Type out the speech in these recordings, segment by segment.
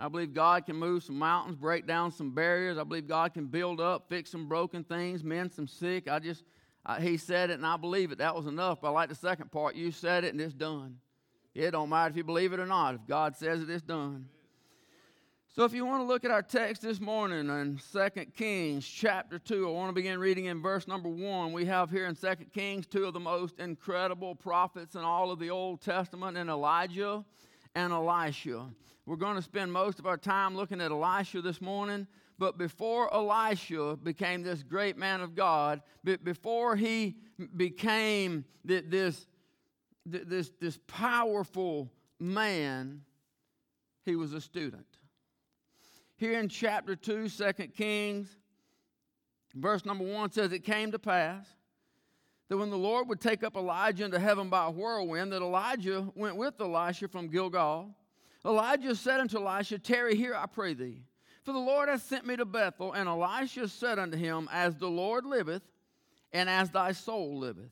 I believe God can move some mountains, break down some barriers. I believe God can build up, fix some broken things, mend some sick. I just, I, He said it and I believe it. That was enough. But I like the second part. You said it and it's done. It don't matter if you believe it or not. If God says it, it's done. So if you want to look at our text this morning in 2 Kings chapter 2, I want to begin reading in verse number 1. We have here in 2 Kings two of the most incredible prophets in all of the Old Testament, and Elijah and Elisha. We're going to spend most of our time looking at Elisha this morning. But before Elisha became this great man of God, before he became this, this, this powerful man, he was a student. Here in chapter 2, 2 Kings, verse number 1 says, It came to pass that when the Lord would take up Elijah into heaven by a whirlwind, that Elijah went with Elisha from Gilgal. Elijah said unto Elisha, Tarry here, I pray thee. For the Lord hath sent me to Bethel. And Elisha said unto him, As the Lord liveth, and as thy soul liveth,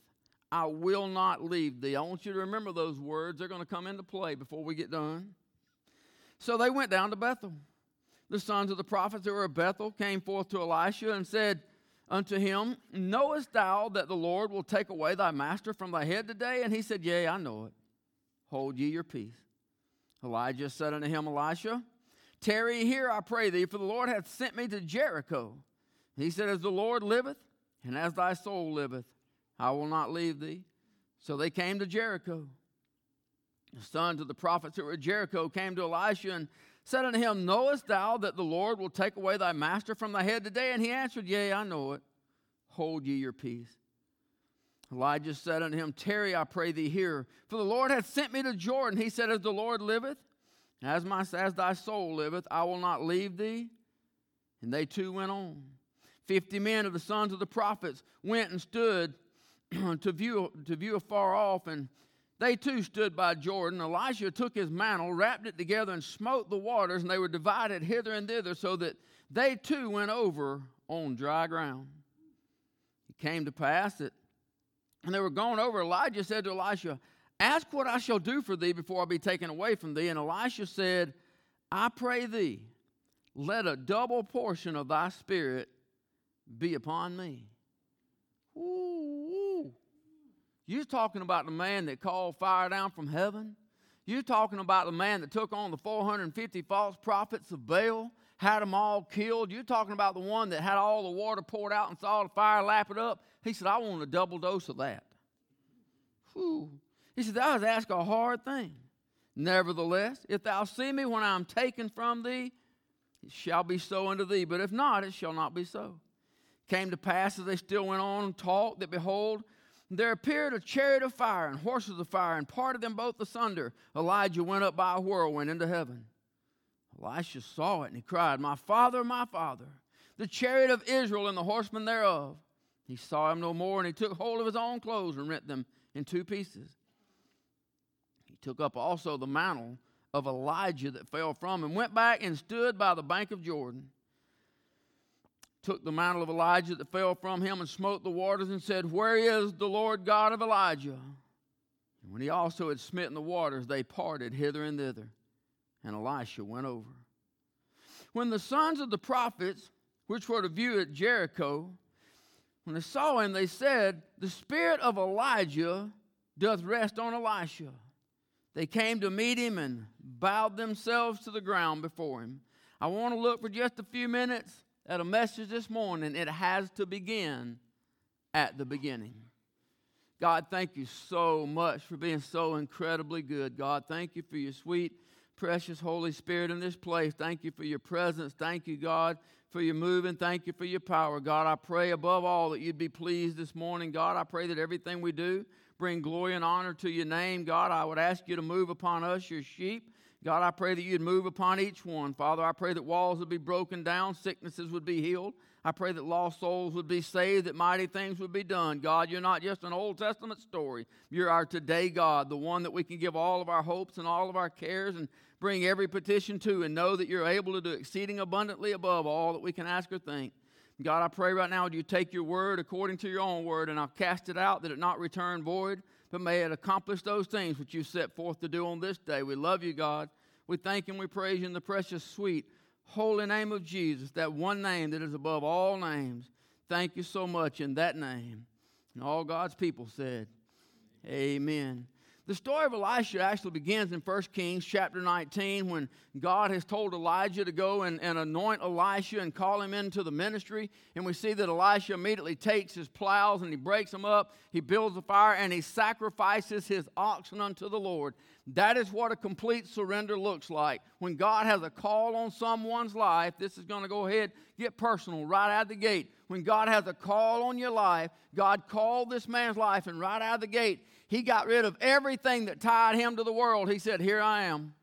I will not leave thee. I want you to remember those words. They're going to come into play before we get done. So they went down to Bethel the sons of the prophets that were at Bethel came forth to Elisha and said unto him, Knowest thou that the Lord will take away thy master from thy head today? And he said, Yea, I know it. Hold ye your peace. Elijah said unto him, Elisha, tarry here, I pray thee, for the Lord hath sent me to Jericho. He said, As the Lord liveth, and as thy soul liveth, I will not leave thee. So they came to Jericho. The sons of the prophets who were at Jericho came to Elisha and said unto him, Knowest thou that the Lord will take away thy master from thy head today? And he answered, Yea, I know it. Hold ye your peace. Elijah said unto him, Tarry, I pray thee here, for the Lord hath sent me to Jordan. He said, As the Lord liveth, as, my, as thy soul liveth, I will not leave thee. And they two went on. Fifty men of the sons of the prophets went and stood to view, to view afar off, and they too stood by Jordan. Elisha took his mantle, wrapped it together, and smote the waters, and they were divided hither and thither, so that they too went over on dry ground. It came to pass that, and they were going over, Elijah said to Elisha, Ask what I shall do for thee before I be taken away from thee. And Elisha said, I pray thee, let a double portion of thy spirit be upon me. Ooh, you're talking about the man that called fire down from heaven. You're talking about the man that took on the 450 false prophets of Baal, had them all killed. You're talking about the one that had all the water poured out and saw the fire lap it up. He said, I want a double dose of that. Whew. He said, Thou hast asked a hard thing. Nevertheless, if thou see me when I am taken from thee, it shall be so unto thee. But if not, it shall not be so. Came to pass as they still went on and talked, that behold, there appeared a chariot of fire and horses of fire and parted them both asunder. Elijah went up by a whirlwind into heaven. Elisha saw it and he cried, My father, my father, the chariot of Israel and the horsemen thereof. He saw him no more and he took hold of his own clothes and rent them in two pieces. He took up also the mantle of Elijah that fell from him, and went back and stood by the bank of Jordan took the mantle of Elijah that fell from him and smote the waters and said, Where is the Lord God of Elijah? And when he also had smitten the waters, they parted hither and thither, and Elisha went over. When the sons of the prophets, which were to view at Jericho, when they saw him, they said, The spirit of Elijah doth rest on Elisha. They came to meet him and bowed themselves to the ground before him. I want to look for just a few minutes at a message this morning, it has to begin at the beginning. God, thank you so much for being so incredibly good. God, thank you for your sweet, precious Holy Spirit in this place. Thank you for your presence. Thank you, God, for your moving. Thank you for your power. God, I pray above all that you'd be pleased this morning. God, I pray that everything we do bring glory and honor to your name. God, I would ask you to move upon us, your sheep. God, I pray that you'd move upon each one. Father, I pray that walls would be broken down, sicknesses would be healed. I pray that lost souls would be saved, that mighty things would be done. God, you're not just an Old Testament story. You're our today God, the one that we can give all of our hopes and all of our cares and bring every petition to and know that you're able to do exceeding abundantly above all that we can ask or think. God, I pray right now, would you take your word according to your own word, and I'll cast it out that it not return void, but may it accomplish those things which you set forth to do on this day. We love you, God. We thank you and we praise you in the precious, sweet, holy name of Jesus, that one name that is above all names. Thank you so much in that name. And all God's people said, Amen. The story of Elisha actually begins in 1 Kings chapter 19 when God has told Elijah to go and, and anoint Elisha and call him into the ministry. And we see that Elisha immediately takes his plows and he breaks them up, he builds a fire, and he sacrifices his oxen unto the Lord. That is what a complete surrender looks like. When God has a call on someone's life, this is going to go ahead, get personal right out of the gate. When God has a call on your life, God called this man's life, and right out of the gate, he got rid of everything that tied him to the world. He said, Here I am.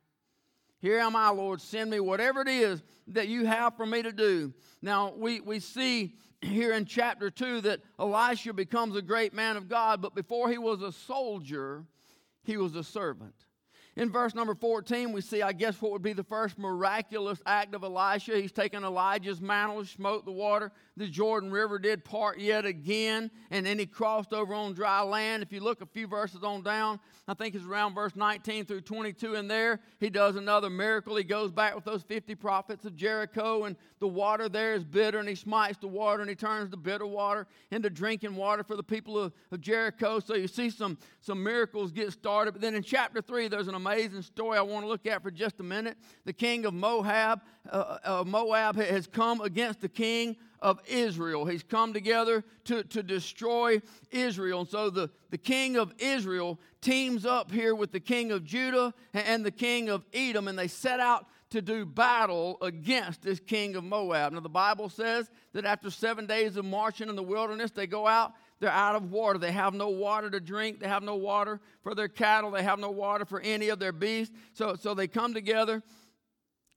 Here am I, Lord. Send me whatever it is that you have for me to do. Now, we, we see here in chapter 2 that Elisha becomes a great man of God, but before he was a soldier, he was a servant. In verse number 14, we see, I guess, what would be the first miraculous act of Elisha. He's taken Elijah's mantle, smote the water. The Jordan River did part yet again, and then he crossed over on dry land. If you look a few verses on down, I think it's around verse 19 through 22 in there, he does another miracle. He goes back with those 50 prophets of Jericho, and the water there is bitter, and he smites the water, and he turns the bitter water into drinking water for the people of, of Jericho. So you see some, some miracles get started. But then in chapter 3, there's an amazing story I want to look at for just a minute. The king of Moab, uh, uh, Moab has come against the king of Israel. He's come together to, to destroy Israel. And so the, the king of Israel teams up here with the king of Judah and the king of Edom, and they set out to do battle against this king of Moab. Now, the Bible says that after seven days of marching in the wilderness, they go out they're out of water. They have no water to drink. They have no water for their cattle. They have no water for any of their beasts. So, so they come together.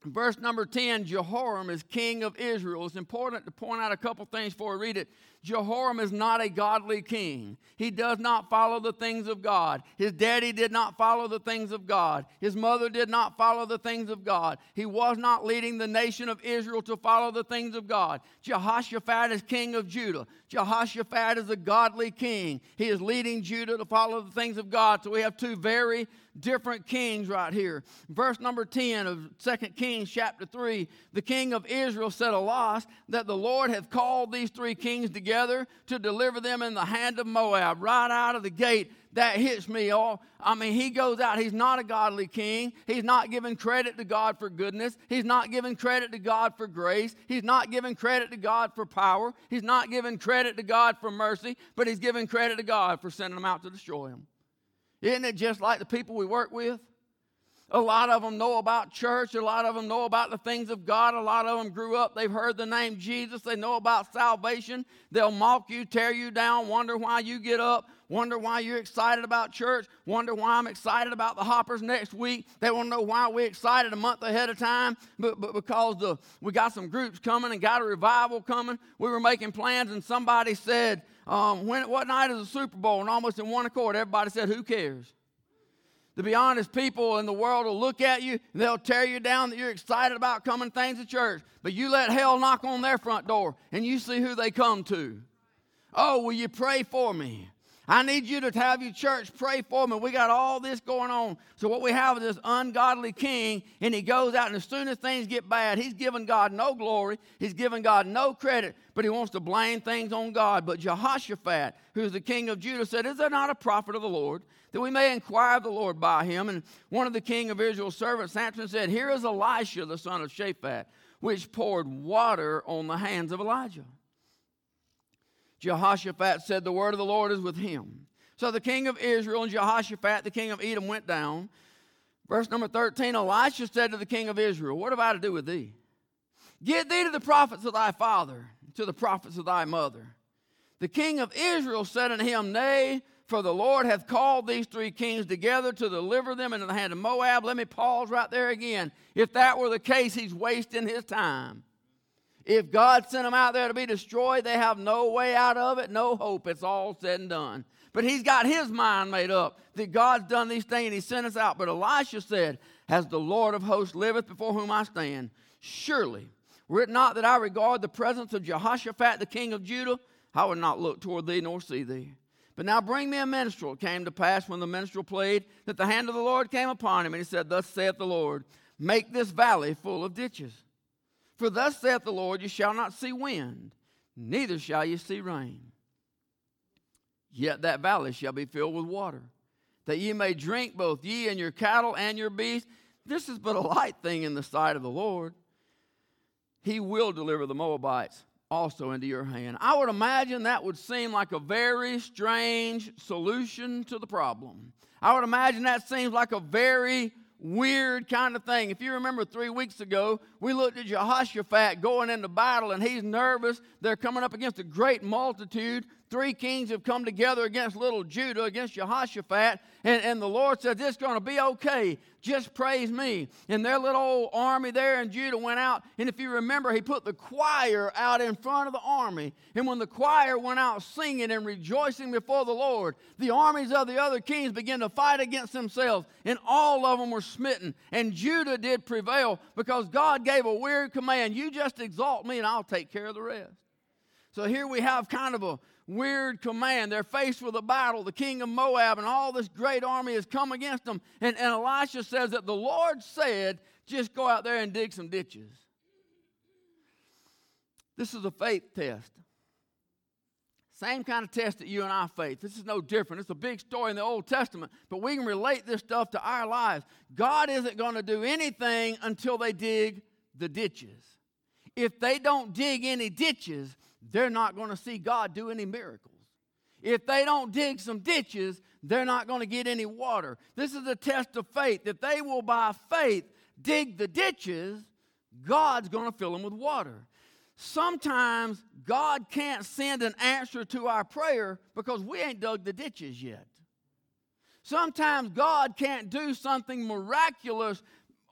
Verse number 10 Jehoram is king of Israel. It's important to point out a couple things before we read it. Jehoram is not a godly king. He does not follow the things of God. His daddy did not follow the things of God. His mother did not follow the things of God. He was not leading the nation of Israel to follow the things of God. Jehoshaphat is king of Judah. Jehoshaphat is a godly king. He is leading Judah to follow the things of God. So we have two very different kings right here. Verse number 10 of 2 Kings chapter 3 the king of Israel said, Alas, that the Lord hath called these three kings together to deliver them in the hand of Moab. Right out of the gate, that hits me all. I mean, he goes out. He's not a godly king. He's not giving credit to God for goodness. He's not giving credit to God for grace. He's not giving credit to God for power. He's not giving credit to God for mercy, but he's giving credit to God for sending them out to destroy him. Isn't it just like the people we work with? A lot of them know about church. A lot of them know about the things of God. A lot of them grew up. They've heard the name Jesus. They know about salvation. They'll mock you, tear you down, wonder why you get up, wonder why you're excited about church, wonder why I'm excited about the Hoppers next week. They want to know why we're excited a month ahead of time, but, but because the, we got some groups coming and got a revival coming. We were making plans, and somebody said, um, when, What night is the Super Bowl? And almost in one accord, everybody said, Who cares? To be honest, people in the world will look at you and they'll tear you down that you're excited about coming things to church. But you let hell knock on their front door and you see who they come to. Oh, will you pray for me? I need you to have your church pray for me. We got all this going on. So what we have is this ungodly king, and he goes out, and as soon as things get bad, he's giving God no glory. He's giving God no credit, but he wants to blame things on God. But Jehoshaphat, who's the king of Judah, said, Is there not a prophet of the Lord? That we may inquire of the Lord by him. And one of the king of Israel's servants, Samson, said, Here is Elisha, the son of Shaphat, which poured water on the hands of Elijah. Jehoshaphat said, The word of the Lord is with him. So the king of Israel and Jehoshaphat, the king of Edom, went down. Verse number 13 Elisha said to the king of Israel, What have I to do with thee? Get thee to the prophets of thy father, to the prophets of thy mother. The king of Israel said unto him, Nay, for the Lord hath called these three kings together to deliver them into the hand of Moab. Let me pause right there again. If that were the case, he's wasting his time. If God sent them out there to be destroyed, they have no way out of it, no hope. It's all said and done. But he's got his mind made up that God's done these things and he sent us out. But Elisha said, As the Lord of hosts liveth before whom I stand, surely, were it not that I regard the presence of Jehoshaphat, the king of Judah, I would not look toward thee nor see thee. But now bring me a minstrel. It came to pass when the minstrel played that the hand of the Lord came upon him, and he said, Thus saith the Lord, make this valley full of ditches. For thus saith the Lord, you shall not see wind, neither shall you see rain. Yet that valley shall be filled with water, that ye may drink both ye and your cattle and your beasts. This is but a light thing in the sight of the Lord. He will deliver the Moabites also into your hand. I would imagine that would seem like a very strange solution to the problem. I would imagine that seems like a very weird kind of thing. If you remember three weeks ago, we looked at Jehoshaphat going into battle and he's nervous. They're coming up against a great multitude. Three kings have come together against little Judah, against Jehoshaphat, and, and the Lord said, It's going to be okay. Just praise me. And their little old army there in Judah went out, and if you remember, he put the choir out in front of the army. And when the choir went out singing and rejoicing before the Lord, the armies of the other kings began to fight against themselves, and all of them were smitten. And Judah did prevail because God gave a weird command You just exalt me, and I'll take care of the rest. So here we have kind of a weird command. They're faced with a battle. The king of Moab and all this great army has come against them. And, and Elisha says that the Lord said, just go out there and dig some ditches. This is a faith test. Same kind of test that you and I face. This is no different. It's a big story in the Old Testament, but we can relate this stuff to our lives. God isn't going to do anything until they dig the ditches. If they don't dig any ditches, they're not going to see God do any miracles. If they don't dig some ditches, they're not going to get any water. This is a test of faith. If they will, by faith, dig the ditches, God's going to fill them with water. Sometimes God can't send an answer to our prayer because we ain't dug the ditches yet. Sometimes God can't do something miraculous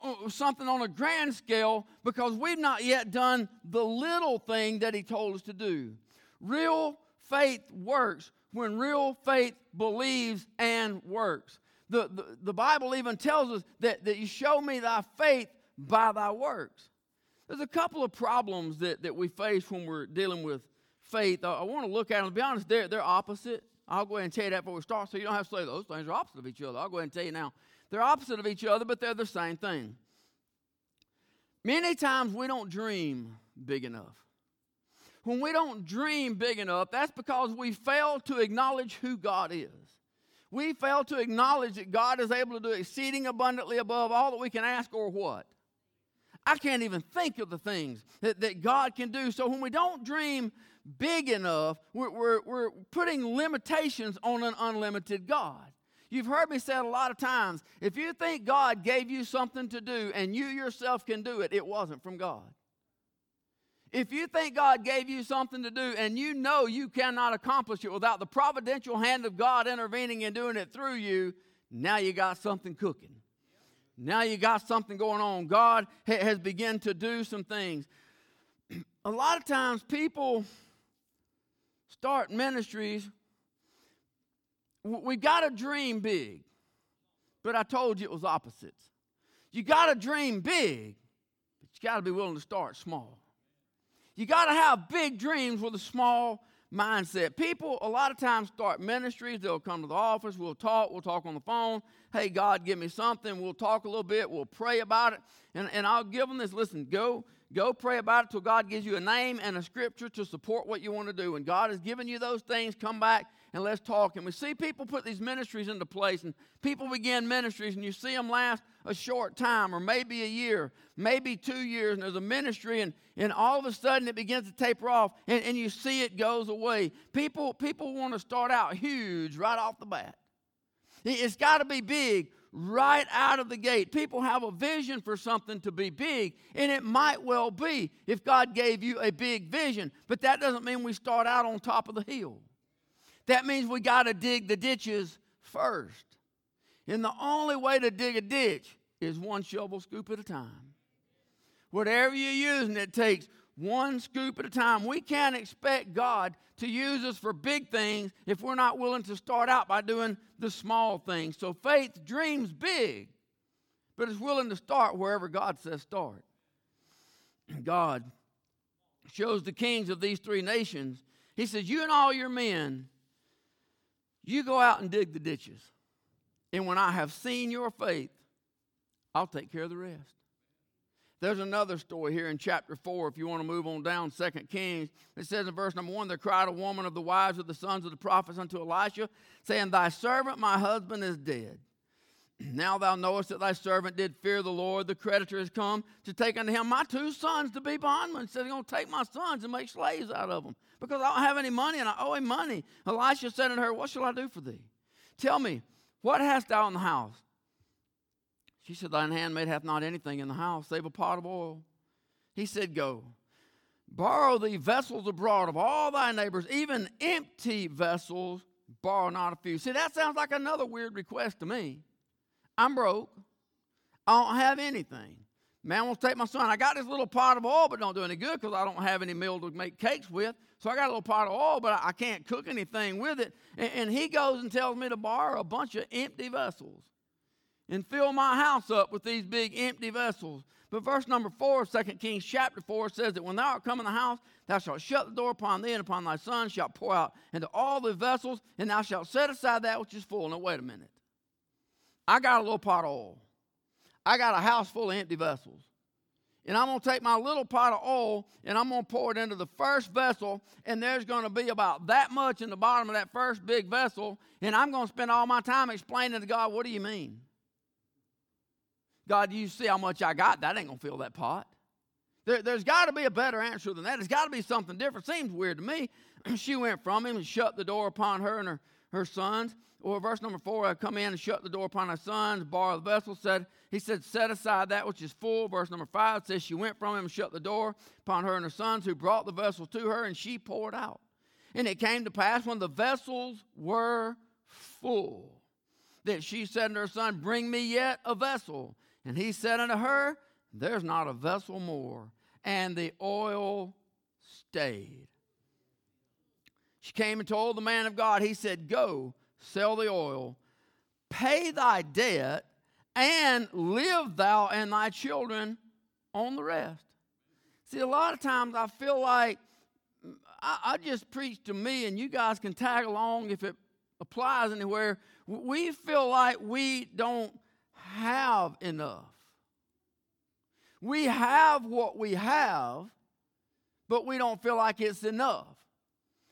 Uh, something on a grand scale because we've not yet done the little thing that He told us to do. Real faith works when real faith believes and works. The, the, the Bible even tells us that, that you show me thy faith by thy works. There's a couple of problems that, that we face when we're dealing with faith. I, I want to look at them. To be honest, they're, they're opposite. I'll go ahead and tell you that before we start so you don't have to say those things are opposite of each other. I'll go ahead and tell you now. They're opposite of each other, but they're the same thing. Many times we don't dream big enough. When we don't dream big enough, that's because we fail to acknowledge who God is. We fail to acknowledge that God is able to do exceeding abundantly above all that we can ask or what. I can't even think of the things that, that God can do. So when we don't dream big enough, we're, we're, we're putting limitations on an unlimited God. You've heard me say it a lot of times. If you think God gave you something to do and you yourself can do it, it wasn't from God. If you think God gave you something to do and you know you cannot accomplish it without the providential hand of God intervening and doing it through you, now you got something cooking. Now you got something going on. God ha- has begun to do some things. a lot of times people start ministries we got to dream big. But I told you it was opposites. You got to dream big, but you got to be willing to start small. You got to have big dreams with a small mindset. People a lot of times start ministries. They'll come to the office. We'll talk. We'll talk on the phone. Hey, God, give me something. We'll talk a little bit. We'll pray about it. And, and I'll give them this listen, go Go pray about it till God gives you a name and a scripture to support what you want to do. And God has given you those things, come back and let's talk. And we see people put these ministries into place, and people begin ministries, and you see them last a short time, or maybe a year, maybe two years, and there's a ministry, and, and all of a sudden it begins to taper off, and, and you see it goes away. People, people want to start out huge right off the bat. It's got to be big right out of the gate. People have a vision for something to be big, and it might well be if God gave you a big vision, but that doesn't mean we start out on top of the hill. That means we got to dig the ditches first. And the only way to dig a ditch is one shovel scoop at a time. Whatever you're using, it takes one scoop at a time. We can't expect God to use us for big things if we're not willing to start out by doing the small things. So faith dreams big, but is willing to start wherever God says start. God shows the kings of these three nations, He says, You and all your men, you go out and dig the ditches. And when I have seen your faith, I'll take care of the rest. There's another story here in chapter 4, if you want to move on down, 2 Kings. It says in verse number 1 There cried a woman of the wives of the sons of the prophets unto Elisha, saying, Thy servant, my husband, is dead. Now thou knowest that thy servant did fear the Lord. The creditor is come to take unto him my two sons to be bondmen. Said he's going to take my sons and make slaves out of them because I don't have any money and I owe him money. Elisha said unto her, What shall I do for thee? Tell me, what hast thou in the house? She said, Thine handmaid hath not anything in the house save a pot of oil. He said, Go, borrow thee vessels abroad of all thy neighbors, even empty vessels, borrow not a few. See, that sounds like another weird request to me. I'm broke. I don't have anything. Man wants to take my son. I got this little pot of oil, but don't do any good because I don't have any meal to make cakes with. So I got a little pot of oil, but I can't cook anything with it. And, and he goes and tells me to borrow a bunch of empty vessels and fill my house up with these big empty vessels. But verse number four of 2 Kings chapter 4 says that when thou art come in the house, thou shalt shut the door upon thee and upon thy son shalt pour out into all the vessels, and thou shalt set aside that which is full. Now, wait a minute. I got a little pot of oil. I got a house full of empty vessels. And I'm going to take my little pot of oil and I'm going to pour it into the first vessel, and there's going to be about that much in the bottom of that first big vessel. And I'm going to spend all my time explaining to God, what do you mean? God, you see how much I got? That ain't going to fill that pot. There, has got to be a better answer than that. It's got to be something different. Seems weird to me. she went from him and shut the door upon her and her, her sons. Or verse number four, I come in and shut the door upon her sons, borrow the vessel, said, he said, set aside that which is full. Verse number five says, she went from him and shut the door upon her and her sons, who brought the vessel to her, and she poured out. And it came to pass when the vessels were full that she said to her son, Bring me yet a vessel. And he said unto her, There's not a vessel more. And the oil stayed. She came and told the man of God, he said, Go, sell the oil, pay thy debt, and live thou and thy children on the rest. See, a lot of times I feel like I, I just preach to me, and you guys can tag along if it applies anywhere. We feel like we don't have enough. We have what we have, but we don't feel like it's enough.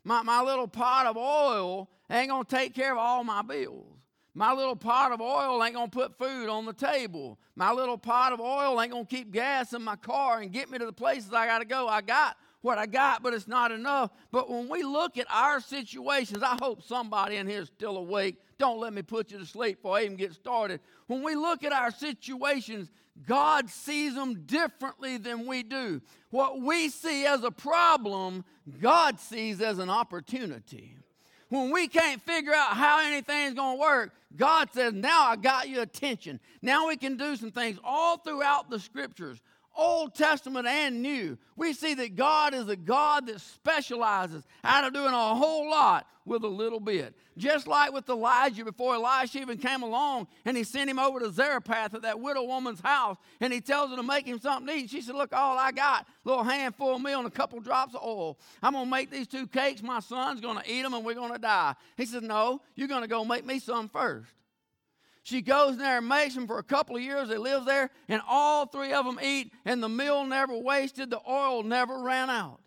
My, my little pot of oil ain't going to take care of all my bills. My little pot of oil ain't going to put food on the table. My little pot of oil ain't going to keep gas in my car and get me to the places I got to go. I got what I got, but it's not enough. But when we look at our situations, I hope somebody in here is still awake. Don't let me put you to sleep before I even get started. When we look at our situations, God sees them differently than we do. What we see as a problem, God sees as an opportunity. When we can't figure out how anything's going to work, God says, Now I got your attention. Now we can do some things all throughout the scriptures. Old Testament and New, we see that God is a God that specializes out of doing a whole lot with a little bit. Just like with Elijah before Elisha even came along and he sent him over to Zarephath at that widow woman's house and he tells her to make him something to eat. She said, Look, all I got, a little handful of meal and a couple drops of oil. I'm going to make these two cakes. My son's going to eat them and we're going to die. He said, No, you're going to go make me some first. She goes there and makes them for a couple of years. They live there, and all three of them eat, and the meal never wasted, the oil never ran out.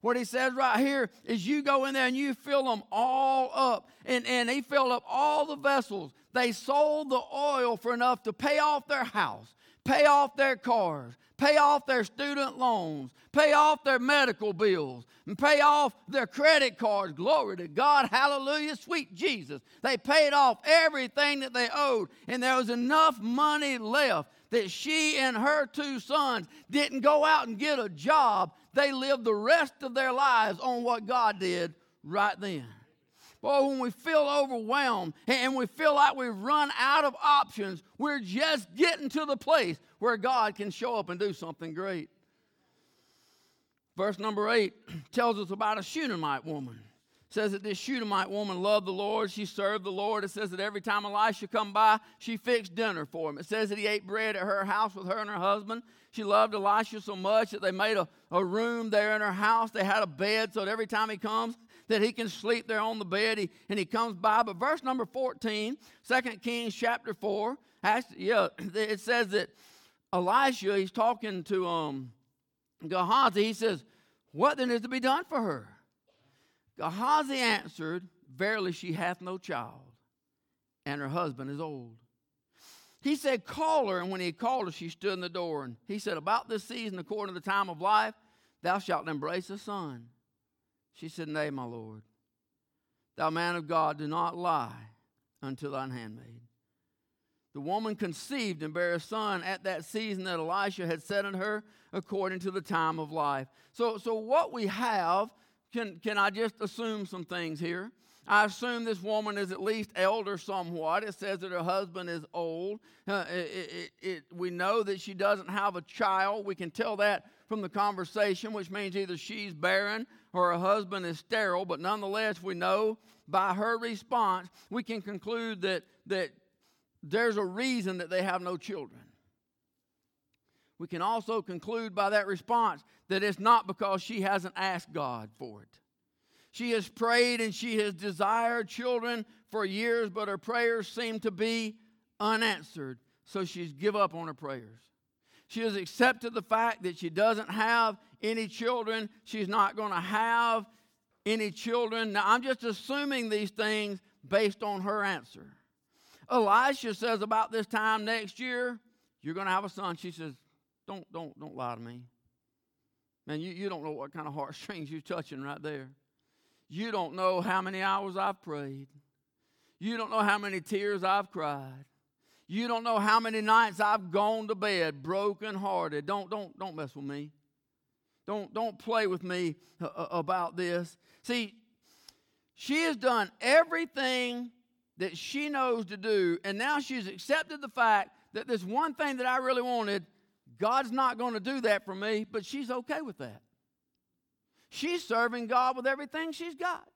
What he says right here is you go in there and you fill them all up. And, and he filled up all the vessels. They sold the oil for enough to pay off their house, pay off their cars, pay off their student loans, pay off their medical bills, and pay off their credit cards. Glory to God. Hallelujah. Sweet Jesus. They paid off everything that they owed, and there was enough money left that she and her two sons didn't go out and get a job. They lived the rest of their lives on what God did right then. Boy, when we feel overwhelmed and we feel like we've run out of options, we're just getting to the place where God can show up and do something great. Verse number eight tells us about a Shunammite woman. It says that this Shunammite woman loved the Lord. She served the Lord. It says that every time Elisha come by, she fixed dinner for him. It says that he ate bread at her house with her and her husband. She loved Elisha so much that they made a, a room there in her house. They had a bed so that every time he comes, that he can sleep there on the bed he, and he comes by. But verse number 14, 2 Kings chapter 4, actually, yeah, it says that Elisha, he's talking to um, Gehazi. He says, What then is to be done for her? Gehazi answered, Verily she hath no child, and her husband is old. He said, Call her. And when he called her, she stood in the door. And he said, About this season, according to the time of life, thou shalt embrace a son. She said, Nay, my Lord. Thou man of God, do not lie unto thine handmaid. The woman conceived and bare a son at that season that Elisha had said unto her, according to the time of life. So, so what we have, can, can I just assume some things here? I assume this woman is at least elder somewhat. It says that her husband is old. Uh, it, it, it, we know that she doesn't have a child. We can tell that from the conversation, which means either she's barren or her husband is sterile. But nonetheless, we know by her response, we can conclude that, that there's a reason that they have no children. We can also conclude by that response that it's not because she hasn't asked God for it. She has prayed and she has desired children for years, but her prayers seem to be unanswered. So she's give up on her prayers. She has accepted the fact that she doesn't have any children. She's not going to have any children. Now, I'm just assuming these things based on her answer. Elisha says about this time next year, you're going to have a son. She says, don't, don't, don't lie to me. Man, you, you don't know what kind of heartstrings you're touching right there. You don't know how many hours I've prayed. You don't know how many tears I've cried. You don't know how many nights I've gone to bed brokenhearted. Don't, don't, don't mess with me. Don't, don't play with me uh, uh, about this. See, she has done everything that she knows to do, and now she's accepted the fact that this one thing that I really wanted, God's not going to do that for me, but she's okay with that. She's serving God with everything she's got.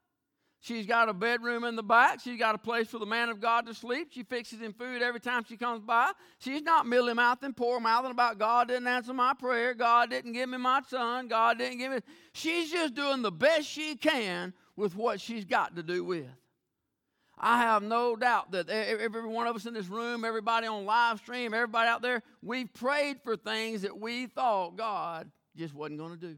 She's got a bedroom in the back. She's got a place for the man of God to sleep. She fixes him food every time she comes by. She's not milly mouthing, poor mouthing about God didn't answer my prayer. God didn't give me my son. God didn't give me. She's just doing the best she can with what she's got to do with. I have no doubt that every one of us in this room, everybody on live stream, everybody out there, we've prayed for things that we thought God just wasn't going to do.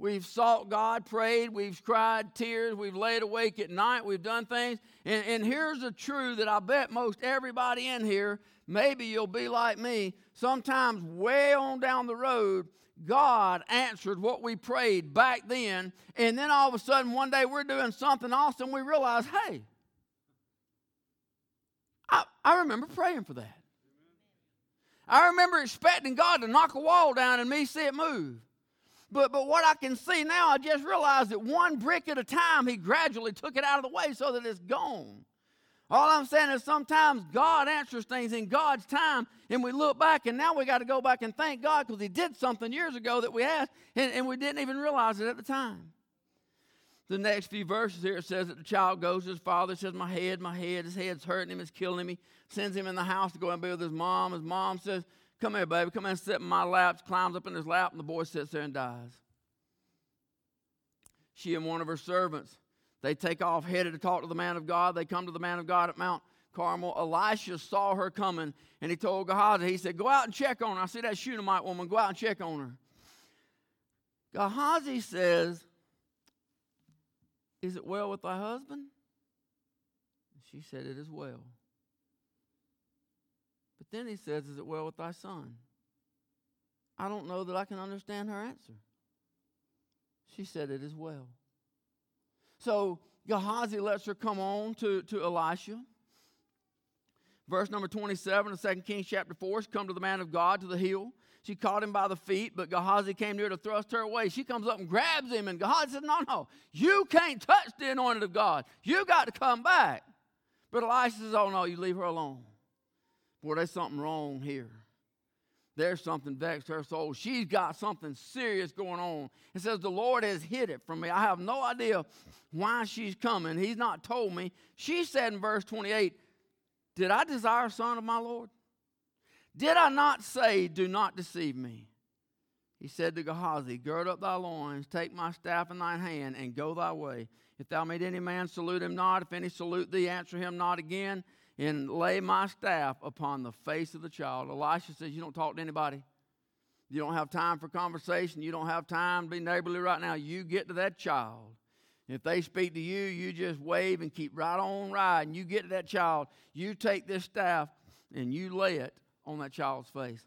We've sought God, prayed, we've cried tears, we've laid awake at night, we've done things. And, and here's the truth that I bet most everybody in here, maybe you'll be like me, sometimes way on down the road, God answered what we prayed back then. And then all of a sudden, one day we're doing something awesome, we realize, hey, I, I remember praying for that. I remember expecting God to knock a wall down and me see it move. But, but what I can see now, I just realized that one brick at a time, he gradually took it out of the way so that it's gone. All I'm saying is sometimes God answers things in God's time, and we look back, and now we got to go back and thank God because He did something years ago that we asked, and, and we didn't even realize it at the time. The next few verses here it says that the child goes to his father, says, My head, my head, his head's hurting him, it's killing. He sends him in the house to go and be with his mom. His mom says, Come here, baby. Come here and sit in my lap. Climbs up in his lap, and the boy sits there and dies. She and one of her servants, they take off, headed to talk to the man of God. They come to the man of God at Mount Carmel. Elisha saw her coming, and he told Gehazi, he said, Go out and check on her. I see that Shunammite woman. Go out and check on her. Gehazi says, Is it well with thy husband? She said, It is well. Then he says, Is it well with thy son? I don't know that I can understand her answer. She said, It is well. So Gehazi lets her come on to, to Elisha. Verse number 27 of 2 Kings chapter 4, she come to the man of God to the hill. She caught him by the feet, but Gehazi came near to thrust her away. She comes up and grabs him, and Gehazi says, No, no, you can't touch the anointed of God. You got to come back. But Elisha says, Oh, no, you leave her alone. Boy, there's something wrong here. There's something vexed her soul. She's got something serious going on. It says, The Lord has hid it from me. I have no idea why she's coming. He's not told me. She said in verse 28, Did I desire a son of my Lord? Did I not say, Do not deceive me? He said to Gehazi, Gird up thy loins, take my staff in thine hand, and go thy way. If thou meet any man, salute him not. If any salute thee, answer him not again. And lay my staff upon the face of the child. Elisha says, You don't talk to anybody. You don't have time for conversation. You don't have time to be neighborly right now. You get to that child. If they speak to you, you just wave and keep right on riding. You get to that child. You take this staff and you lay it on that child's face.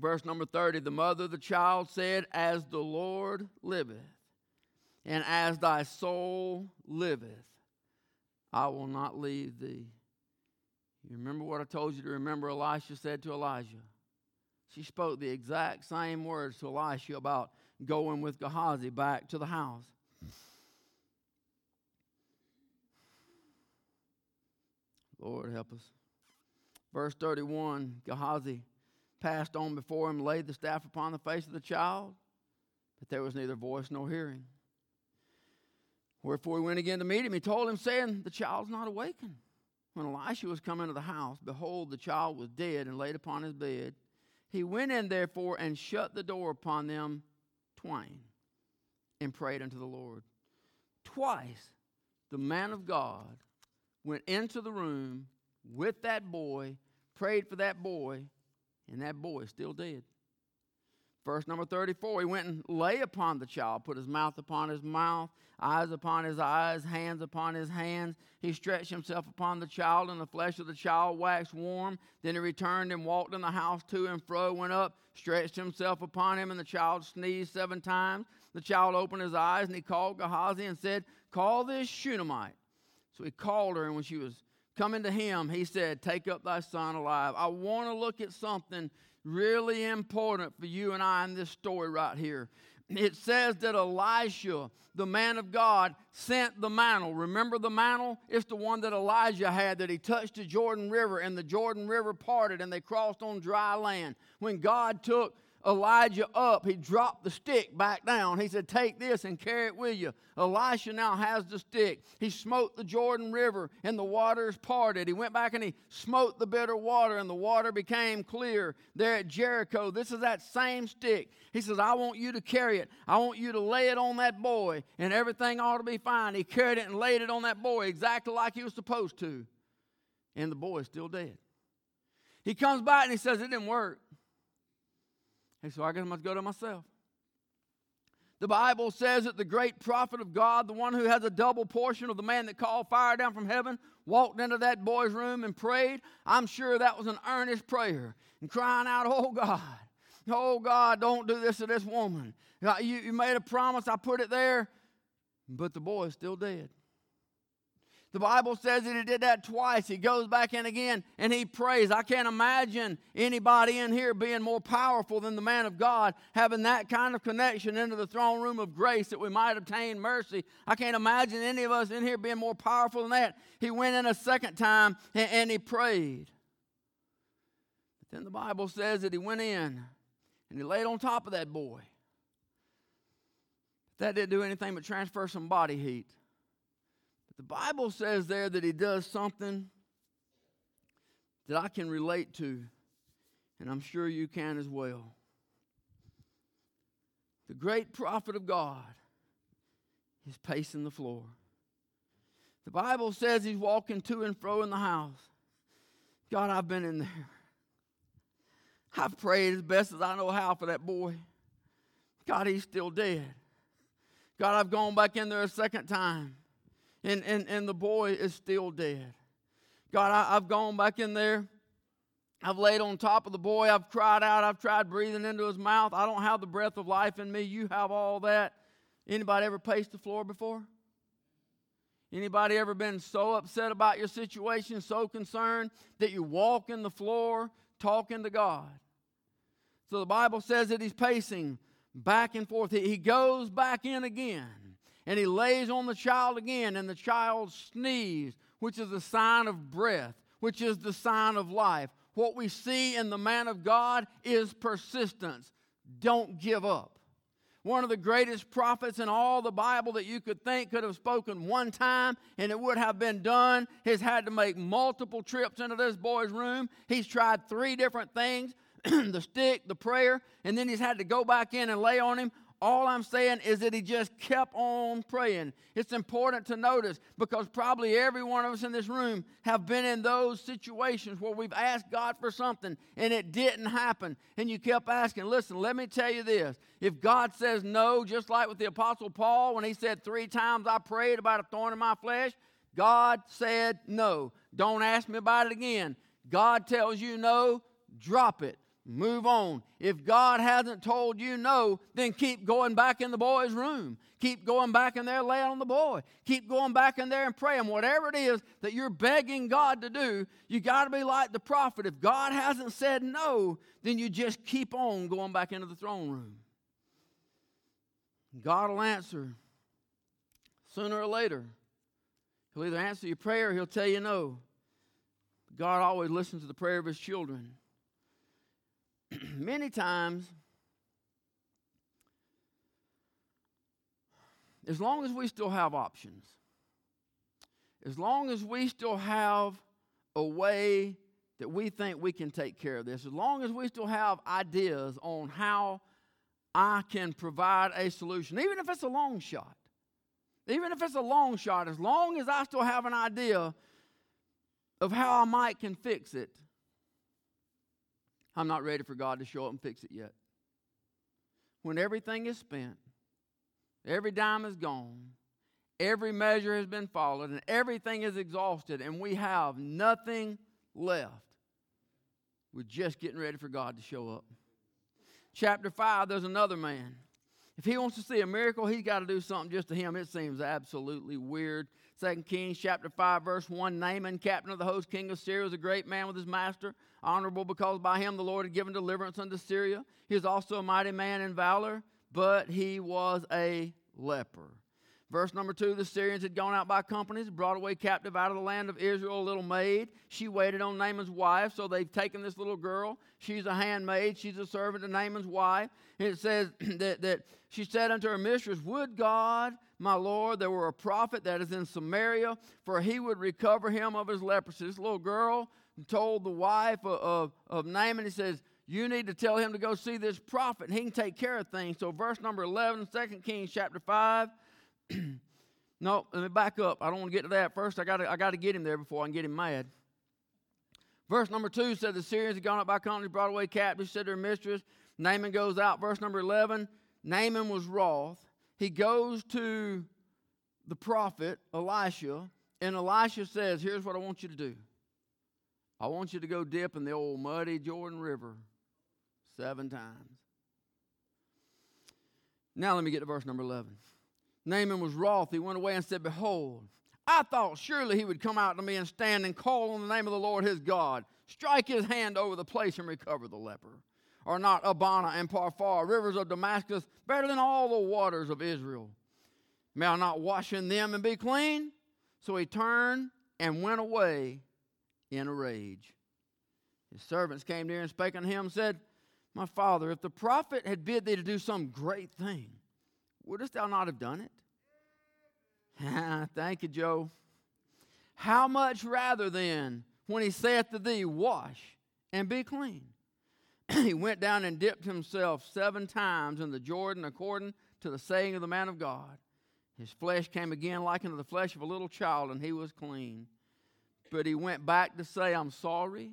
Verse number 30 The mother of the child said, As the Lord liveth, and as thy soul liveth, I will not leave thee. You remember what I told you to remember Elisha said to Elijah? She spoke the exact same words to Elisha about going with Gehazi back to the house. Lord help us. Verse 31 Gehazi passed on before him, laid the staff upon the face of the child, but there was neither voice nor hearing. Wherefore he went again to meet him. He told him, saying, The child's not awakened. When Elisha was come into the house, behold, the child was dead and laid upon his bed. He went in therefore and shut the door upon them twain and prayed unto the Lord. Twice the man of God went into the room with that boy, prayed for that boy, and that boy is still dead. Verse number 34 He went and lay upon the child, put his mouth upon his mouth, eyes upon his eyes, hands upon his hands. He stretched himself upon the child, and the flesh of the child waxed warm. Then he returned and walked in the house to and fro, went up, stretched himself upon him, and the child sneezed seven times. The child opened his eyes, and he called Gehazi and said, Call this Shunammite. So he called her, and when she was coming to him, he said, Take up thy son alive. I want to look at something really important for you and I in this story right here. It says that Elisha, the man of God, sent the mantle. Remember the mantle? It's the one that Elijah had that he touched the Jordan River and the Jordan River parted and they crossed on dry land. When God took Elijah up, he dropped the stick back down. He said, Take this and carry it with you. Elisha now has the stick. He smote the Jordan River, and the waters parted. He went back and he smote the bitter water, and the water became clear there at Jericho. This is that same stick. He says, I want you to carry it. I want you to lay it on that boy, and everything ought to be fine. He carried it and laid it on that boy exactly like he was supposed to. And the boy is still dead. He comes back and he says, It didn't work. Hey, so I guess I must go to myself. The Bible says that the great prophet of God, the one who has a double portion of the man that called fire down from heaven, walked into that boy's room and prayed. I'm sure that was an earnest prayer and crying out, Oh God, oh God, don't do this to this woman. Uh, you, you made a promise, I put it there, but the boy is still dead. The Bible says that he did that twice. He goes back in again and he prays. I can't imagine anybody in here being more powerful than the man of God, having that kind of connection into the throne room of grace that we might obtain mercy. I can't imagine any of us in here being more powerful than that. He went in a second time and, and he prayed. But then the Bible says that he went in and he laid on top of that boy. That didn't do anything but transfer some body heat. The Bible says there that he does something that I can relate to, and I'm sure you can as well. The great prophet of God is pacing the floor. The Bible says he's walking to and fro in the house. God, I've been in there. I've prayed as best as I know how for that boy. God, he's still dead. God, I've gone back in there a second time and, and, and the boy is still dead. God, I, I've gone back in there. I've laid on top of the boy. I've cried out. I've tried breathing into his mouth. I don't have the breath of life in me. You have all that. Anybody ever paced the floor before? Anybody ever been so upset about your situation, so concerned that you walk in the floor talking to God? So the Bible says that he's pacing back and forth. He goes back in again and he lays on the child again, and the child sneezes, which is a sign of breath, which is the sign of life. What we see in the man of God is persistence. Don't give up. One of the greatest prophets in all the Bible that you could think could have spoken one time and it would have been done has had to make multiple trips into this boy's room. He's tried three different things the stick, the prayer, and then he's had to go back in and lay on him All I'm saying is that he just kept on praying. It's important to notice because probably every one of us in this room have been in those situations where we've asked God for something and it didn't happen. And you kept asking. Listen, let me tell you this. If God says no, just like with the Apostle Paul when he said, Three times I prayed about a thorn in my flesh, God said no. Don't ask me about it again. God tells you no, drop it move on. If God hasn't told you no, then keep going back in the boy's room. Keep going back in there laying on the boy. Keep going back in there and praying. Whatever it is that you're begging God to do, you got to be like the prophet. If God hasn't said no, then you just keep on going back into the throne room. God will answer sooner or later. He'll either answer your prayer or he'll tell you no. God always listens to the prayer of his children. many times, as long as we still have options, as long as we still have a way that we think we can take care of this, as long as we still have ideas on how I can provide a solution, even if it's a long shot, even if it's a long shot, as long as I still have an idea of how I might can fix it, I'm not ready for God to show up and fix it yet. When everything is spent, every dime is gone, every measure has been followed, and everything is exhausted, and we have nothing left, we're just getting ready for God to show up. Chapter 5, there's another man. If he wants to see a miracle, he's got to do something just to him. It seems absolutely weird. Second Kings chapter 5, verse 1 Naaman, captain of the host, king of Syria, was a great man with his master, honorable because by him the Lord had given deliverance unto Syria. He was also a mighty man in valor, but he was a leper. Verse number two the Syrians had gone out by companies, brought away captive out of the land of Israel a little maid. She waited on Naaman's wife, so they've taken this little girl. She's a handmaid, she's a servant to Naaman's wife. And it says that, that she said unto her mistress, Would God, my Lord, there were a prophet that is in Samaria, for he would recover him of his leprosy. This little girl told the wife of, of, of Naaman, he says, You need to tell him to go see this prophet, and he can take care of things. So, verse number 11, 2 Kings chapter 5. no, let me back up. I don't want to get to that. First, I got I to get him there before I can get him mad. Verse number 2 said, The Syrians had gone up by company, brought away captives, said their mistress. Naaman goes out. Verse number 11 Naaman was wroth. He goes to the prophet Elisha, and Elisha says, Here's what I want you to do. I want you to go dip in the old muddy Jordan River seven times. Now let me get to verse number 11. Naaman was wroth. He went away and said, Behold, I thought surely he would come out to me and stand and call on the name of the Lord his God, strike his hand over the place and recover the leper. Are not Abana and Pharpar, rivers of Damascus, better than all the waters of Israel? May I not wash in them and be clean? So he turned and went away in a rage. His servants came near and spake unto him and said, My father, if the prophet had bid thee to do some great thing, wouldst thou not have done it? Thank you, Joe. How much rather then, when he saith to thee, Wash and be clean? he went down and dipped himself seven times in the Jordan according to the saying of the man of God. His flesh came again like unto the flesh of a little child, and he was clean. But he went back to say, I'm sorry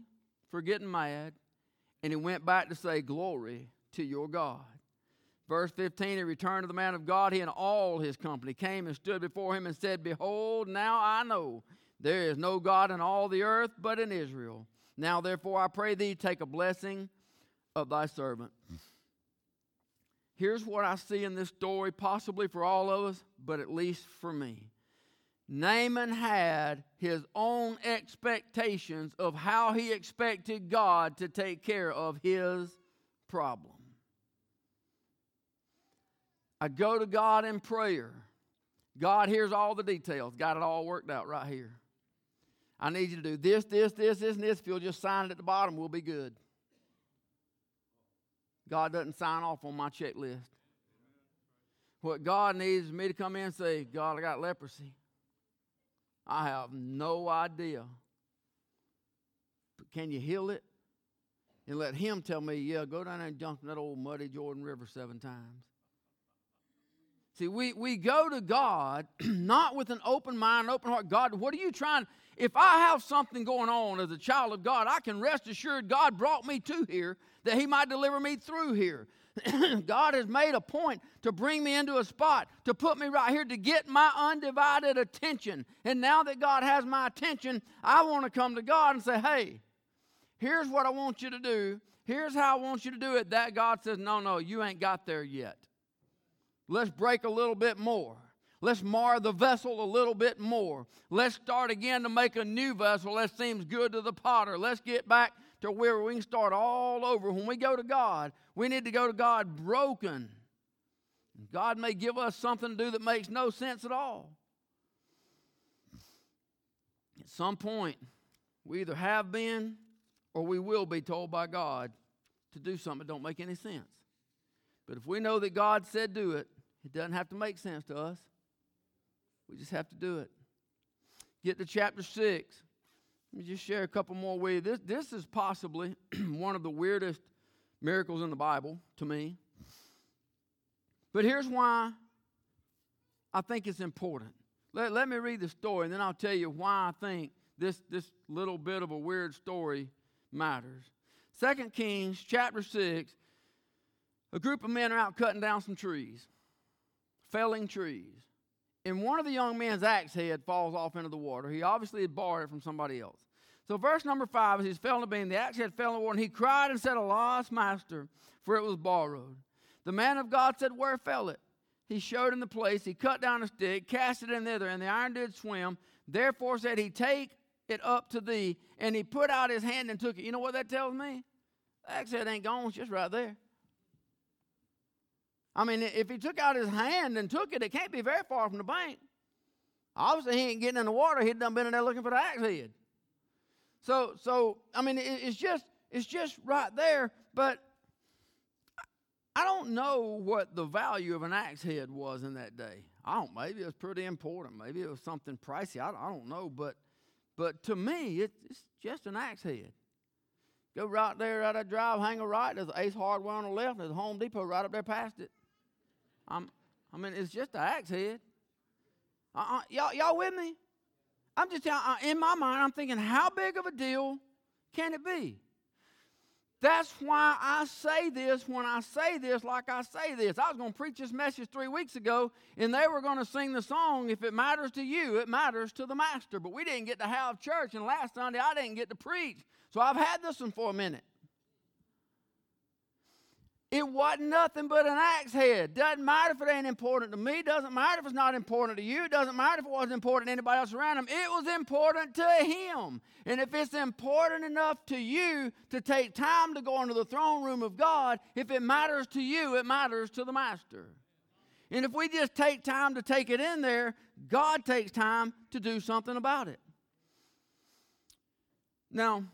for getting mad. And he went back to say, Glory to your God. Verse 15, he returned to the man of God. He and all his company came and stood before him and said, Behold, now I know there is no God in all the earth but in Israel. Now, therefore, I pray thee, take a blessing of thy servant. Here's what I see in this story, possibly for all of us, but at least for me. Naaman had his own expectations of how he expected God to take care of his problem. I go to God in prayer. God hears all the details, got it all worked out right here. I need you to do this, this, this, this, and this. If you'll just sign it at the bottom, we'll be good. God doesn't sign off on my checklist. What God needs is me to come in and say, God, I got leprosy. I have no idea. But can you heal it? And let him tell me, yeah, go down there and jump in that old muddy Jordan River seven times. See, we, we go to God not with an open mind, open heart. God, what are you trying? If I have something going on as a child of God, I can rest assured God brought me to here that He might deliver me through here. God has made a point to bring me into a spot, to put me right here, to get my undivided attention. And now that God has my attention, I want to come to God and say, hey, here's what I want you to do. Here's how I want you to do it. That God says, no, no, you ain't got there yet. Let's break a little bit more. Let's mar the vessel a little bit more. Let's start again to make a new vessel that seems good to the potter. Let's get back to where we can start all over. When we go to God, we need to go to God broken. God may give us something to do that makes no sense at all. At some point, we either have been or we will be told by God to do something that don't make any sense. But if we know that God said do it, it doesn't have to make sense to us. We just have to do it. Get to chapter 6. Let me just share a couple more with you. This, this is possibly one of the weirdest miracles in the Bible to me. But here's why I think it's important. Let, let me read the story, and then I'll tell you why I think this, this little bit of a weird story matters. Second Kings chapter 6, a group of men are out cutting down some trees felling trees. And one of the young man's axe head falls off into the water. He obviously had borrowed it from somebody else. So, verse number five, as he's felling the beam, the axe head fell in the water, and he cried and said, Alas, master, for it was borrowed. The man of God said, Where fell it? He showed him the place. He cut down a stick, cast it in thither, and the iron did swim. Therefore said he, Take it up to thee. And he put out his hand and took it. You know what that tells me? The axe head ain't gone, it's just right there. I mean, if he took out his hand and took it, it can't be very far from the bank. Obviously, he ain't getting in the water. He'd done been in there looking for the axe head. So, so I mean, it, it's just it's just right there. But I don't know what the value of an axe head was in that day. I don't. Maybe it was pretty important. Maybe it was something pricey. I, I don't know. But but to me, it, it's just an axe head. Go right there out that drive, hang a right. There's Ace Hardware on the left. There's Home Depot right up there past it. I'm, I mean, it's just an axe head. Uh-uh, y'all, y'all with me? I'm just uh, in my mind. I'm thinking, how big of a deal can it be? That's why I say this when I say this, like I say this. I was going to preach this message three weeks ago, and they were going to sing the song, If It Matters to You, It Matters to the Master. But we didn't get to have church, and last Sunday I didn't get to preach. So I've had this one for a minute. It wasn't nothing but an axe head. Doesn't matter if it ain't important to me. Doesn't matter if it's not important to you. Doesn't matter if it wasn't important to anybody else around him. It was important to him. And if it's important enough to you to take time to go into the throne room of God, if it matters to you, it matters to the master. And if we just take time to take it in there, God takes time to do something about it. Now,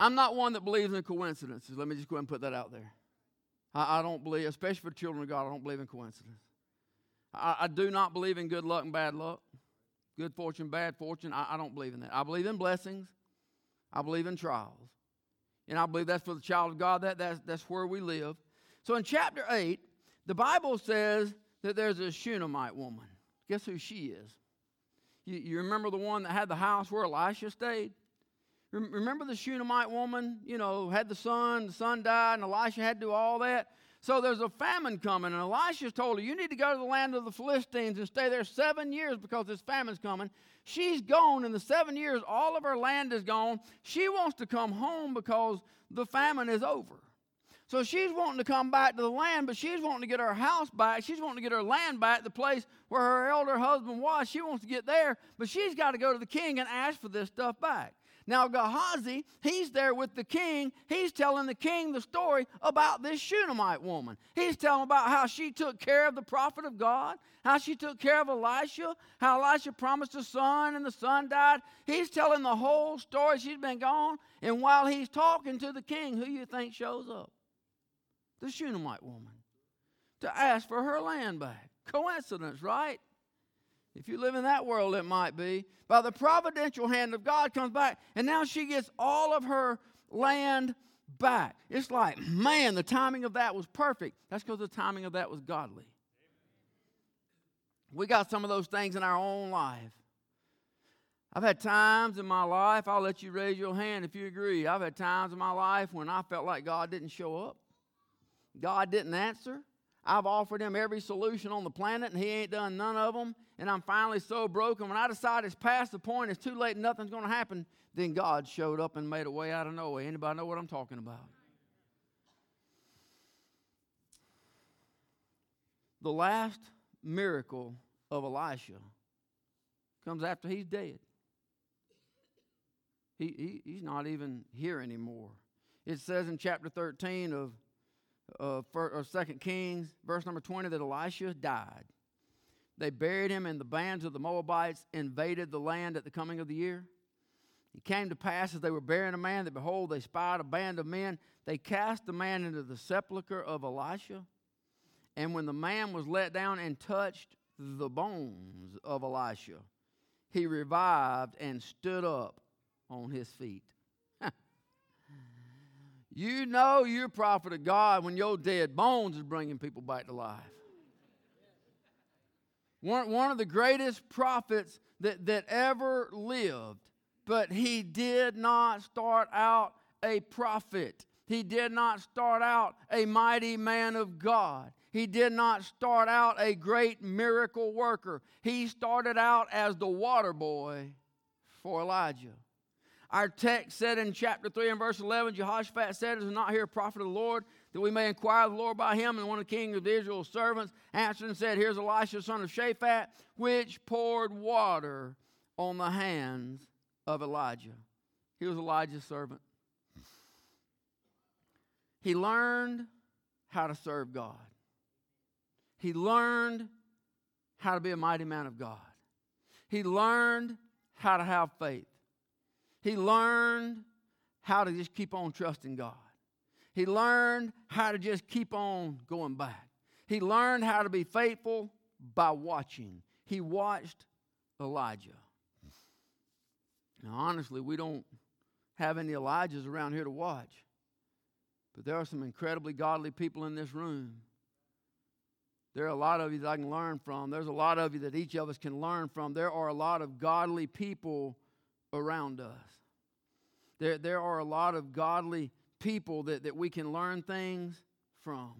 I'm not one that believes in coincidences. Let me just go ahead and put that out there. I, I don't believe, especially for children of God, I don't believe in coincidence. I, I do not believe in good luck and bad luck, good fortune, bad fortune. I, I don't believe in that. I believe in blessings. I believe in trials. And I believe that's for the child of God. That, that's, that's where we live. So in chapter 8, the Bible says that there's a Shunammite woman. Guess who she is? You, you remember the one that had the house where Elisha stayed? Remember the Shunammite woman, you know, had the son, the son died, and Elisha had to do all that? So there's a famine coming, and Elisha's told her, You need to go to the land of the Philistines and stay there seven years because this famine's coming. She's gone, in the seven years, all of her land is gone. She wants to come home because the famine is over. So she's wanting to come back to the land, but she's wanting to get her house back. She's wanting to get her land back, the place where her elder husband was. She wants to get there, but she's got to go to the king and ask for this stuff back. Now, Gehazi, he's there with the king. He's telling the king the story about this Shunammite woman. He's telling about how she took care of the prophet of God, how she took care of Elisha, how Elisha promised a son and the son died. He's telling the whole story. She's been gone. And while he's talking to the king, who you think shows up? The Shunammite woman to ask for her land back. Coincidence, right? If you live in that world, it might be. By the providential hand of God comes back, and now she gets all of her land back. It's like, man, the timing of that was perfect. That's because the timing of that was godly. We got some of those things in our own life. I've had times in my life, I'll let you raise your hand if you agree. I've had times in my life when I felt like God didn't show up, God didn't answer. I've offered him every solution on the planet and he ain't done none of them. And I'm finally so broken. When I decide it's past the point, it's too late, nothing's going to happen, then God showed up and made a way out of no way. Anybody know what I'm talking about? The last miracle of Elisha comes after he's dead. He, he, he's not even here anymore. It says in chapter 13 of, of, 2 Kings, verse number 20, that Elisha died. They buried him, and the bands of the Moabites invaded the land at the coming of the year. It came to pass as they were burying a man that behold, they spied a band of men. They cast the man into the sepulchre of Elisha. And when the man was let down and touched the bones of Elisha, he revived and stood up on his feet. You know you're a prophet of God when your dead bones is bringing people back to life. One, one of the greatest prophets that, that ever lived, but he did not start out a prophet. He did not start out a mighty man of God. He did not start out a great miracle worker. He started out as the water boy for Elijah. Our text said in chapter 3 and verse 11, Jehoshaphat said, Is not here a prophet of the Lord, that we may inquire of the Lord by him? And one of the king of Israel's servants answered and said, Here's Elisha, son of Shaphat, which poured water on the hands of Elijah. He was Elijah's servant. He learned how to serve God. He learned how to be a mighty man of God. He learned how to have faith. He learned how to just keep on trusting God. He learned how to just keep on going back. He learned how to be faithful by watching. He watched Elijah. Now, honestly, we don't have any Elijahs around here to watch, but there are some incredibly godly people in this room. There are a lot of you that I can learn from. There's a lot of you that each of us can learn from. There are a lot of godly people around us. There, there are a lot of godly people that, that we can learn things from.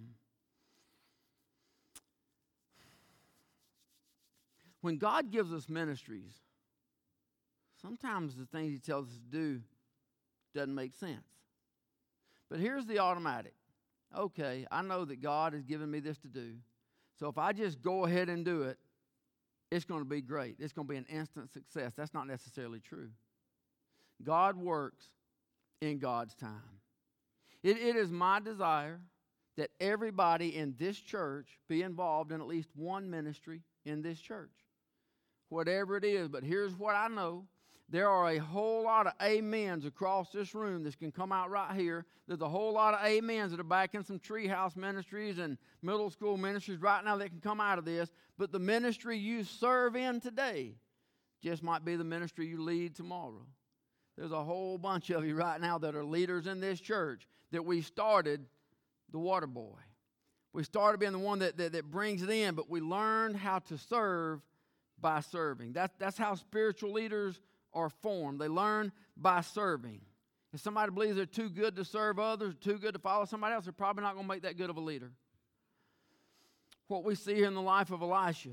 When God gives us ministries, sometimes the things He tells us to do doesn't make sense. But here's the automatic okay, I know that God has given me this to do. So if I just go ahead and do it, it's going to be great. It's going to be an instant success. That's not necessarily true. God works in God's time. It, it is my desire that everybody in this church be involved in at least one ministry in this church, whatever it is. But here's what I know there are a whole lot of amens across this room that can come out right here. There's a whole lot of amens that are back in some treehouse ministries and middle school ministries right now that can come out of this. But the ministry you serve in today just might be the ministry you lead tomorrow. There's a whole bunch of you right now that are leaders in this church that we started the water boy. We started being the one that, that, that brings it in, but we learned how to serve by serving. That, that's how spiritual leaders are formed. They learn by serving. If somebody believes they're too good to serve others, too good to follow somebody else, they're probably not going to make that good of a leader. What we see here in the life of Elisha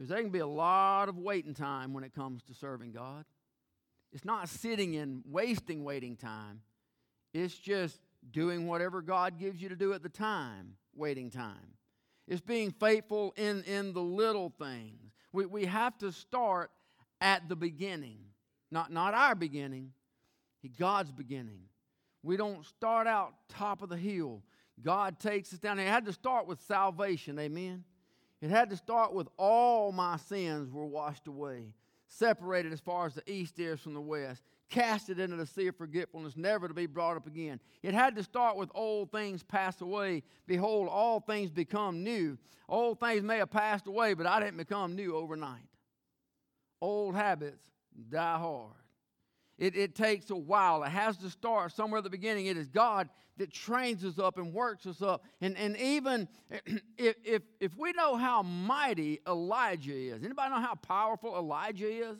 is there can be a lot of waiting time when it comes to serving God. It's not sitting and wasting waiting time. It's just doing whatever God gives you to do at the time, waiting time. It's being faithful in, in the little things. We, we have to start at the beginning, not, not our beginning, God's beginning. We don't start out top of the hill. God takes us down. It had to start with salvation, amen? It had to start with all my sins were washed away separated as far as the east is from the west, cast it into the sea of forgetfulness, never to be brought up again. It had to start with old things pass away. Behold, all things become new. Old things may have passed away, but I didn't become new overnight. Old habits die hard. It, it takes a while. It has to start somewhere at the beginning. It is God that trains us up and works us up. And, and even if, if, if we know how mighty Elijah is, anybody know how powerful Elijah is?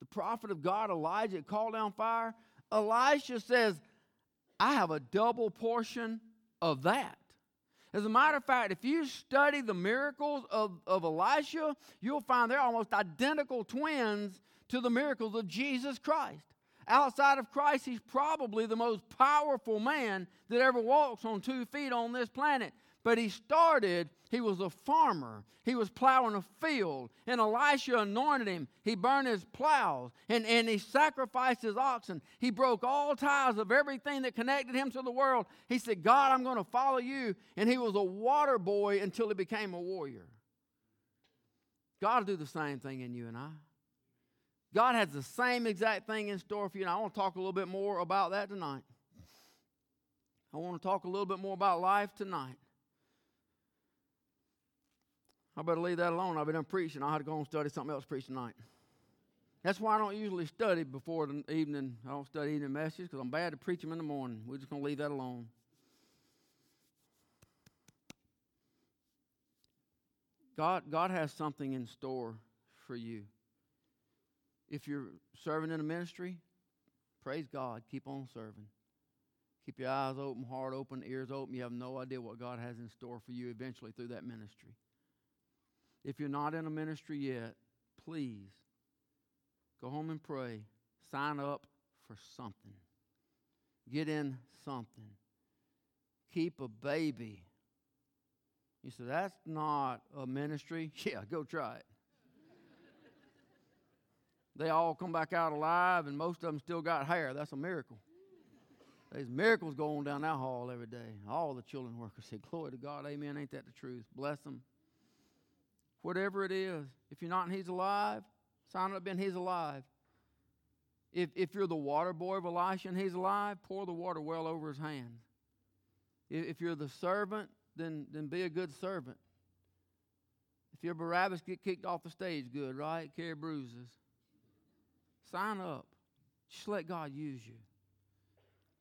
The prophet of God, Elijah, called down fire. Elisha says, I have a double portion of that. As a matter of fact, if you study the miracles of, of Elisha, you'll find they're almost identical twins to the miracles of Jesus Christ. Outside of Christ, he's probably the most powerful man that ever walks on two feet on this planet. But he started, he was a farmer. He was plowing a field. And Elisha anointed him. He burned his plows and, and he sacrificed his oxen. He broke all ties of everything that connected him to the world. He said, God, I'm going to follow you. And he was a water boy until he became a warrior. God will do the same thing in you and I. God has the same exact thing in store for you. And I want to talk a little bit more about that tonight. I want to talk a little bit more about life tonight. I better leave that alone. I've been done preaching. I had to go and study something else preach tonight. That's why I don't usually study before the evening. I don't study evening messages because I'm bad to preach them in the morning. We're just going to leave that alone. God, God has something in store for you. If you're serving in a ministry, praise God. Keep on serving. Keep your eyes open, heart open, ears open. You have no idea what God has in store for you eventually through that ministry. If you're not in a ministry yet, please go home and pray. Sign up for something. Get in something. Keep a baby. You say, that's not a ministry? Yeah, go try it. They all come back out alive, and most of them still got hair. That's a miracle. There's miracles going down that hall every day. All the children workers say, Glory to God, amen. Ain't that the truth? Bless them whatever it is. If you're not and he's alive, sign up and he's alive. If, if you're the water boy of Elisha and he's alive, pour the water well over his hand. If, if you're the servant, then, then be a good servant. If you're Barabbas, get kicked off the stage good, right? Carry bruises. Sign up. Just let God use you.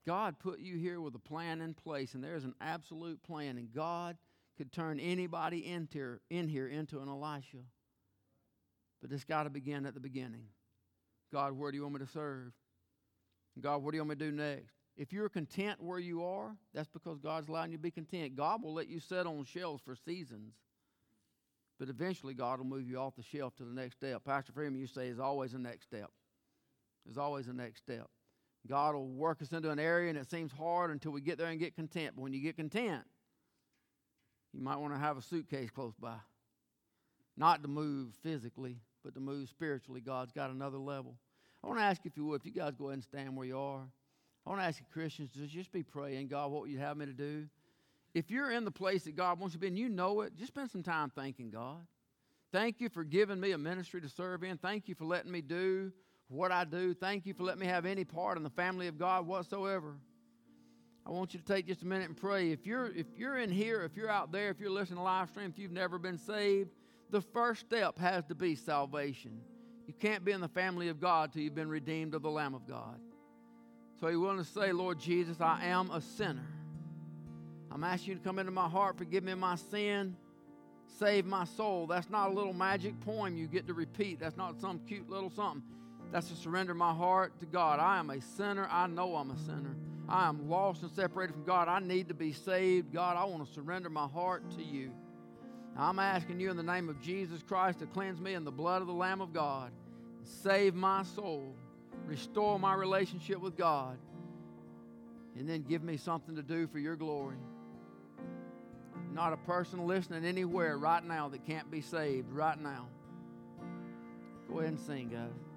God put you here with a plan in place, and there's an absolute plan, and God could turn anybody into, in here into an Elisha. But it's got to begin at the beginning. God, where do you want me to serve? God, what do you want me to do next? If you're content where you are, that's because God's allowing you to be content. God will let you sit on shelves for seasons. But eventually, God will move you off the shelf to the next step. Pastor Freeman, you say, there's always a next step. There's always a next step. God will work us into an area and it seems hard until we get there and get content. But when you get content, you might want to have a suitcase close by. Not to move physically, but to move spiritually. God's got another level. I want to ask if you would, if you guys go ahead and stand where you are. I want to ask you, Christians, to just be praying, God, what would you have me to do? If you're in the place that God wants you to be and you know it, just spend some time thanking God. Thank you for giving me a ministry to serve in. Thank you for letting me do what I do. Thank you for letting me have any part in the family of God whatsoever. I want you to take just a minute and pray. If you're if you're in here, if you're out there, if you're listening to live stream, if you've never been saved, the first step has to be salvation. You can't be in the family of God till you've been redeemed of the Lamb of God. So you want to say, Lord Jesus, I am a sinner. I'm asking you to come into my heart, forgive me my sin, save my soul. That's not a little magic poem you get to repeat. That's not some cute little something. That's to surrender my heart to God. I am a sinner. I know I'm a sinner. I am lost and separated from God. I need to be saved. God, I want to surrender my heart to you. I'm asking you in the name of Jesus Christ to cleanse me in the blood of the Lamb of God. Save my soul. Restore my relationship with God. And then give me something to do for your glory. Not a person listening anywhere right now that can't be saved right now. Go ahead and sing, guys.